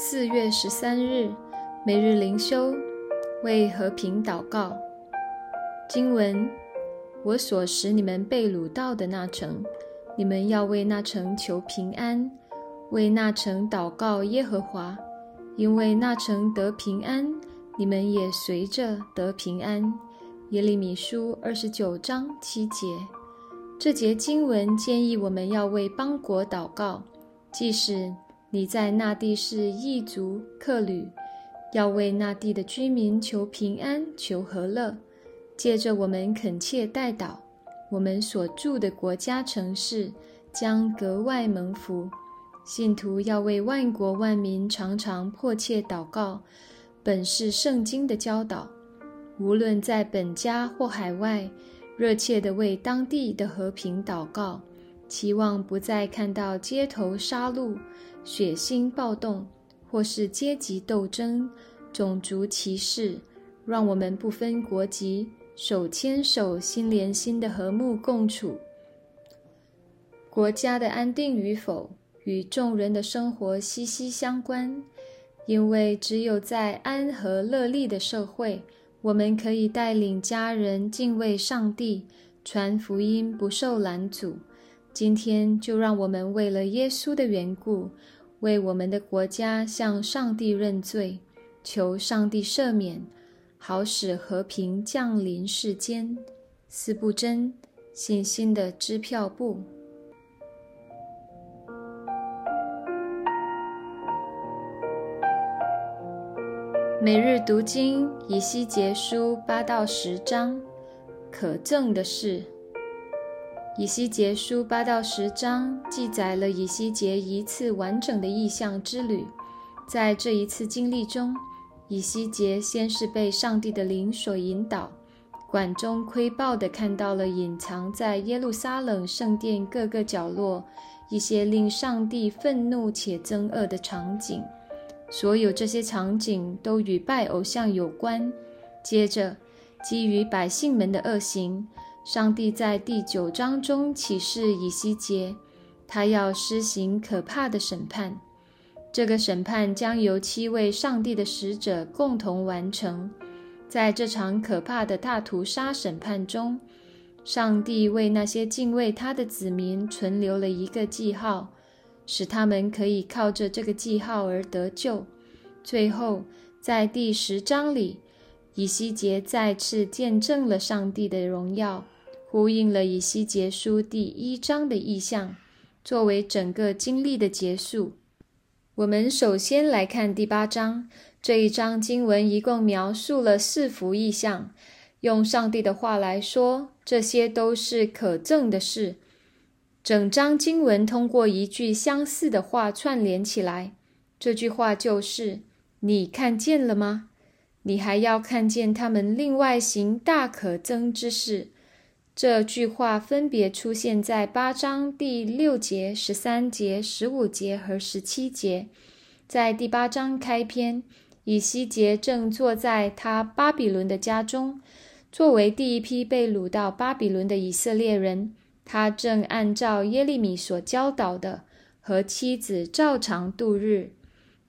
四月十三日，每日灵修，为和平祷告。经文：我所使你们被掳到的那城，你们要为那城求平安，为那城祷告耶和华，因为那城得平安，你们也随着得平安。耶利米书二十九章七节。这节经文建议我们要为邦国祷告，即使你在那地是异族客旅，要为那地的居民求平安、求和乐。借着我们恳切代祷，我们所住的国家城市将格外蒙福。信徒要为万国万民常常迫切祷告，本是圣经的教导。无论在本家或海外。热切地为当地的和平祷告，期望不再看到街头杀戮、血腥暴动，或是阶级斗争、种族歧视。让我们不分国籍，手牵手、心连心的和睦共处。国家的安定与否，与众人的生活息息相关，因为只有在安和乐利的社会。我们可以带领家人敬畏上帝，传福音不受拦阻。今天就让我们为了耶稣的缘故，为我们的国家向上帝认罪，求上帝赦免，好使和平降临世间。四不真信心的支票部。每日读经以西结书八到十章，可证的是，以西结书八到十章记载了以西结一次完整的意象之旅。在这一次经历中，以西结先是被上帝的灵所引导，管中窥豹地看到了隐藏在耶路撒冷圣殿各个角落一些令上帝愤怒且憎恶的场景。所有这些场景都与拜偶像有关。接着，基于百姓们的恶行，上帝在第九章中启示以西结，他要施行可怕的审判。这个审判将由七位上帝的使者共同完成。在这场可怕的大屠杀审判中，上帝为那些敬畏他的子民存留了一个记号。使他们可以靠着这个记号而得救。最后，在第十章里，以西结再次见证了上帝的荣耀，呼应了以西结书第一章的意象，作为整个经历的结束。我们首先来看第八章，这一章经文一共描述了四幅意象。用上帝的话来说，这些都是可证的事。整章经文通过一句相似的话串联起来，这句话就是：“你看见了吗？你还要看见他们另外行大可憎之事。”这句话分别出现在八章第六节、十三节、十五节和十七节。在第八章开篇，以西结正坐在他巴比伦的家中，作为第一批被掳到巴比伦的以色列人。他正按照耶利米所教导的，和妻子照常度日。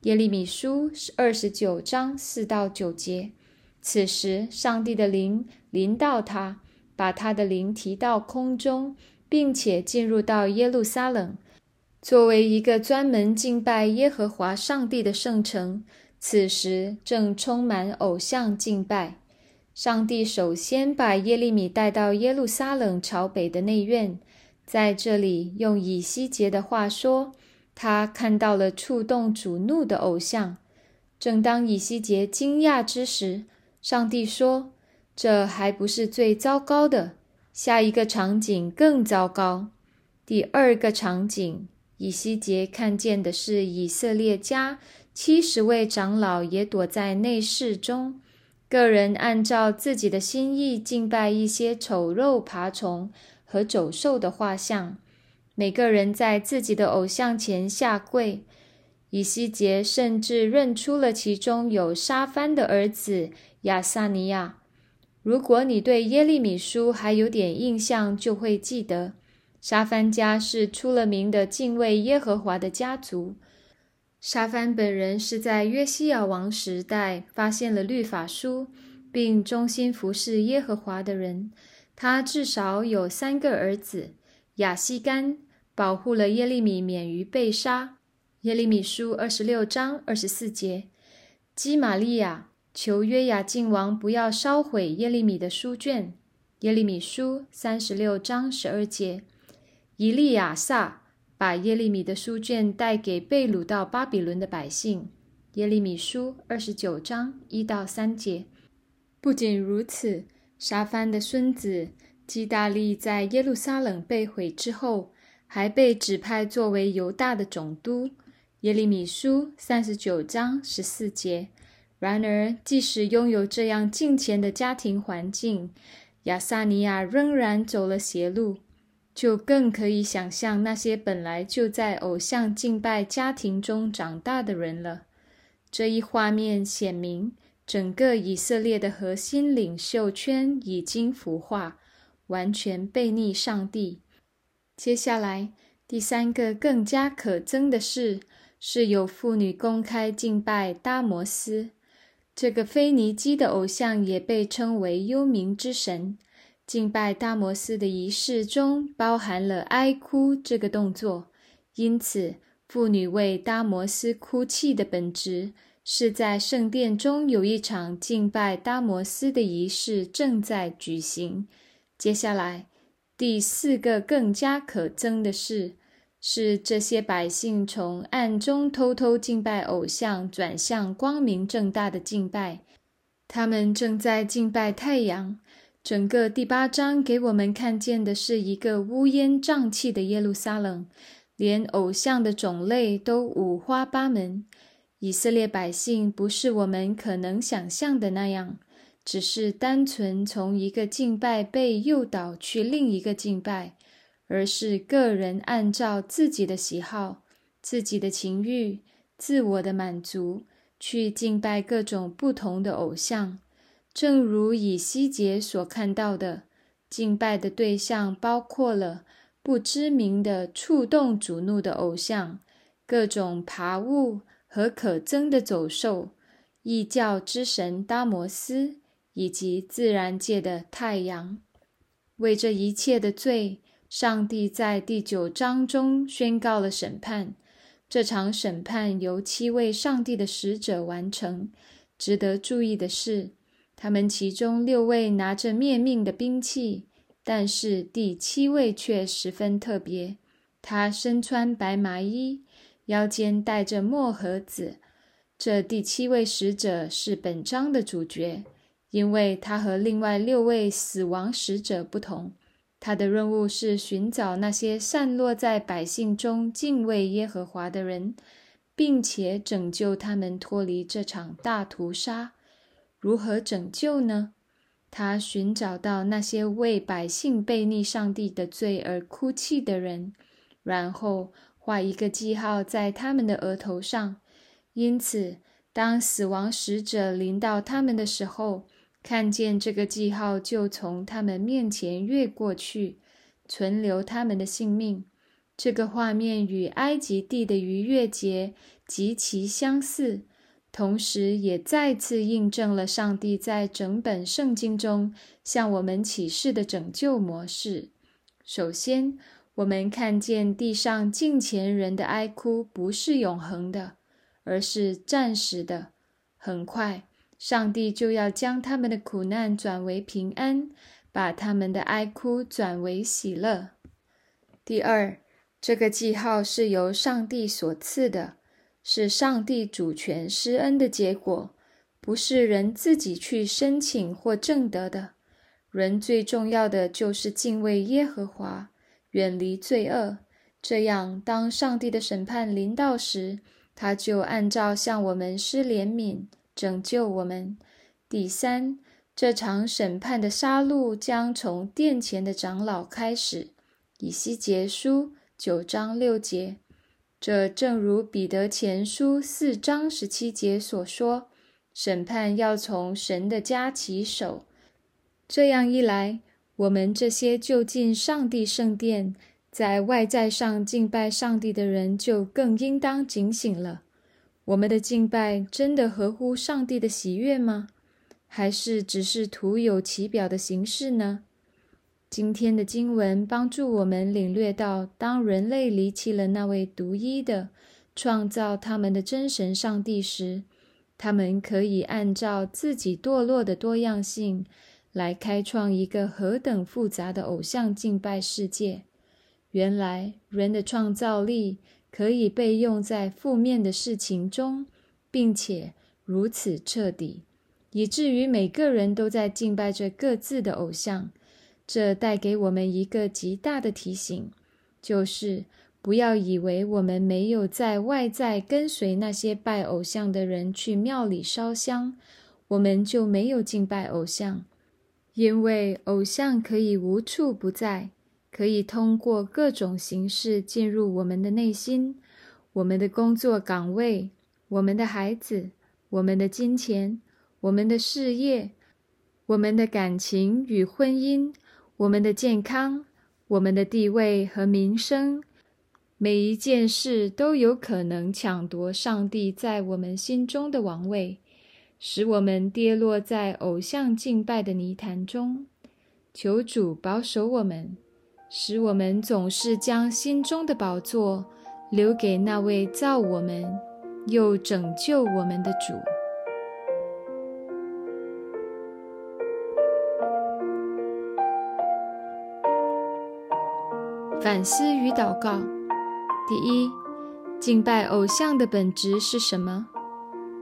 耶利米书二十九章四到九节。此时，上帝的灵临到他，把他的灵提到空中，并且进入到耶路撒冷，作为一个专门敬拜耶和华上帝的圣城。此时正充满偶像敬拜。上帝首先把耶利米带到耶路撒冷朝北的内院，在这里用以西结的话说，他看到了触动主怒的偶像。正当以西结惊讶之时，上帝说：“这还不是最糟糕的，下一个场景更糟糕。第二个场景，以西结看见的是以色列家七十位长老也躲在内室中。”个人按照自己的心意敬拜一些丑肉爬虫和走兽的画像，每个人在自己的偶像前下跪。以西结甚至认出了其中有沙番的儿子亚萨尼亚。如果你对耶利米书还有点印象，就会记得沙番家是出了名的敬畏耶和华的家族。沙番本人是在约西亚王时代发现了律法书，并忠心服侍耶和华的人。他至少有三个儿子：亚西干保护了耶利米免于被杀。耶利米书二十六章二十四节。基玛利亚求约雅敬王不要烧毁耶利米的书卷。耶利米书三十六章十二节。以利亚撒。把耶利米的书卷带给被掳到巴比伦的百姓。耶利米书二十九章一到三节。不仅如此，沙番的孙子基大利在耶路撒冷被毁之后，还被指派作为犹大的总督。耶利米书三十九章十四节。然而，即使拥有这样近前的家庭环境，亚萨尼亚仍然走了邪路。就更可以想象那些本来就在偶像敬拜家庭中长大的人了。这一画面显明，整个以色列的核心领袖圈已经腐化，完全背逆上帝。接下来，第三个更加可憎的事，是有妇女公开敬拜达摩斯，这个腓尼基的偶像，也被称为幽冥之神。敬拜大摩斯的仪式中包含了哀哭这个动作，因此妇女为大摩斯哭泣的本质是在圣殿中有一场敬拜大摩斯的仪式正在举行。接下来，第四个更加可憎的事是，这些百姓从暗中偷偷敬拜偶像转向光明正大的敬拜，他们正在敬拜太阳。整个第八章给我们看见的是一个乌烟瘴气的耶路撒冷，连偶像的种类都五花八门。以色列百姓不是我们可能想象的那样，只是单纯从一个敬拜被诱导去另一个敬拜，而是个人按照自己的喜好、自己的情欲、自我的满足去敬拜各种不同的偶像。正如以西结所看到的，敬拜的对象包括了不知名的触动主怒的偶像、各种爬物和可憎的走兽、异教之神达摩斯以及自然界的太阳。为这一切的罪，上帝在第九章中宣告了审判。这场审判由七位上帝的使者完成。值得注意的是。他们其中六位拿着灭命的兵器，但是第七位却十分特别。他身穿白麻衣，腰间带着墨盒子。这第七位使者是本章的主角，因为他和另外六位死亡使者不同。他的任务是寻找那些散落在百姓中敬畏耶和华的人，并且拯救他们脱离这场大屠杀。如何拯救呢？他寻找到那些为百姓背逆上帝的罪而哭泣的人，然后画一个记号在他们的额头上。因此，当死亡使者临到他们的时候，看见这个记号，就从他们面前越过去，存留他们的性命。这个画面与埃及地的逾越节极其相似。同时，也再次印证了上帝在整本圣经中向我们启示的拯救模式。首先，我们看见地上近前人的哀哭不是永恒的，而是暂时的。很快，上帝就要将他们的苦难转为平安，把他们的哀哭转为喜乐。第二，这个记号是由上帝所赐的。是上帝主权施恩的结果，不是人自己去申请或挣得的。人最重要的就是敬畏耶和华，远离罪恶。这样，当上帝的审判临到时，他就按照向我们施怜悯，拯救我们。第三，这场审判的杀戮将从殿前的长老开始。以西结书九章六节。这正如彼得前书四章十七节所说，审判要从神的家起手。这样一来，我们这些就近上帝圣殿，在外在上敬拜上帝的人，就更应当警醒了。我们的敬拜真的合乎上帝的喜悦吗？还是只是徒有其表的形式呢？今天的经文帮助我们领略到，当人类离弃了那位独一的创造他们的真神上帝时，他们可以按照自己堕落的多样性，来开创一个何等复杂的偶像敬拜世界。原来，人的创造力可以被用在负面的事情中，并且如此彻底。以至于每个人都在敬拜着各自的偶像，这带给我们一个极大的提醒，就是不要以为我们没有在外在跟随那些拜偶像的人去庙里烧香，我们就没有敬拜偶像，因为偶像可以无处不在，可以通过各种形式进入我们的内心、我们的工作岗位、我们的孩子、我们的金钱。我们的事业、我们的感情与婚姻、我们的健康、我们的地位和名声，每一件事都有可能抢夺上帝在我们心中的王位，使我们跌落在偶像敬拜的泥潭中。求主保守我们，使我们总是将心中的宝座留给那位造我们又拯救我们的主。反思与祷告：第一，敬拜偶像的本质是什么？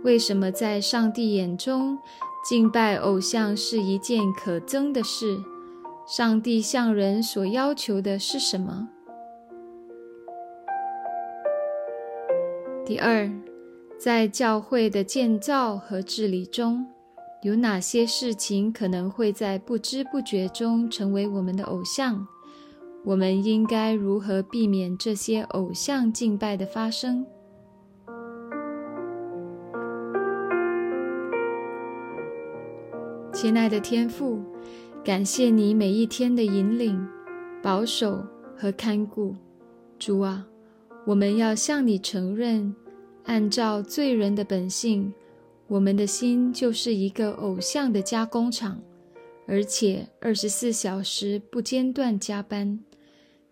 为什么在上帝眼中，敬拜偶像是一件可憎的事？上帝向人所要求的是什么？第二，在教会的建造和治理中，有哪些事情可能会在不知不觉中成为我们的偶像？我们应该如何避免这些偶像敬拜的发生？亲爱的天父，感谢你每一天的引领、保守和看顾。主啊，我们要向你承认，按照罪人的本性，我们的心就是一个偶像的加工厂，而且二十四小时不间断加班。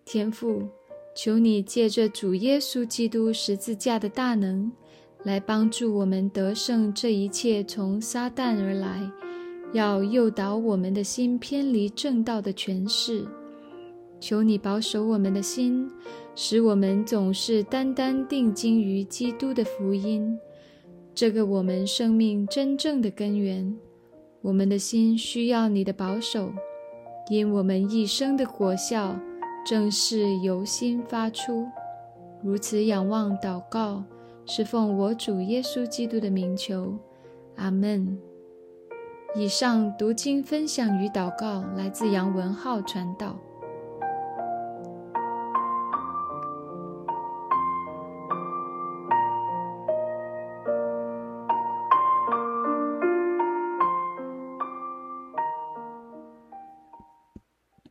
天父，求你借着主耶稣基督十字架的大能，来帮助我们得胜这一切从撒旦而来，要诱导我们的心偏离正道的权势。求你保守我们的心，使我们总是单单定睛于基督的福音，这个我们生命真正的根源。我们的心需要你的保守，因我们一生的果效。正是由心发出，如此仰望祷告，是奉我主耶稣基督的名求，阿门。以上读经分享与祷告来自杨文浩传道。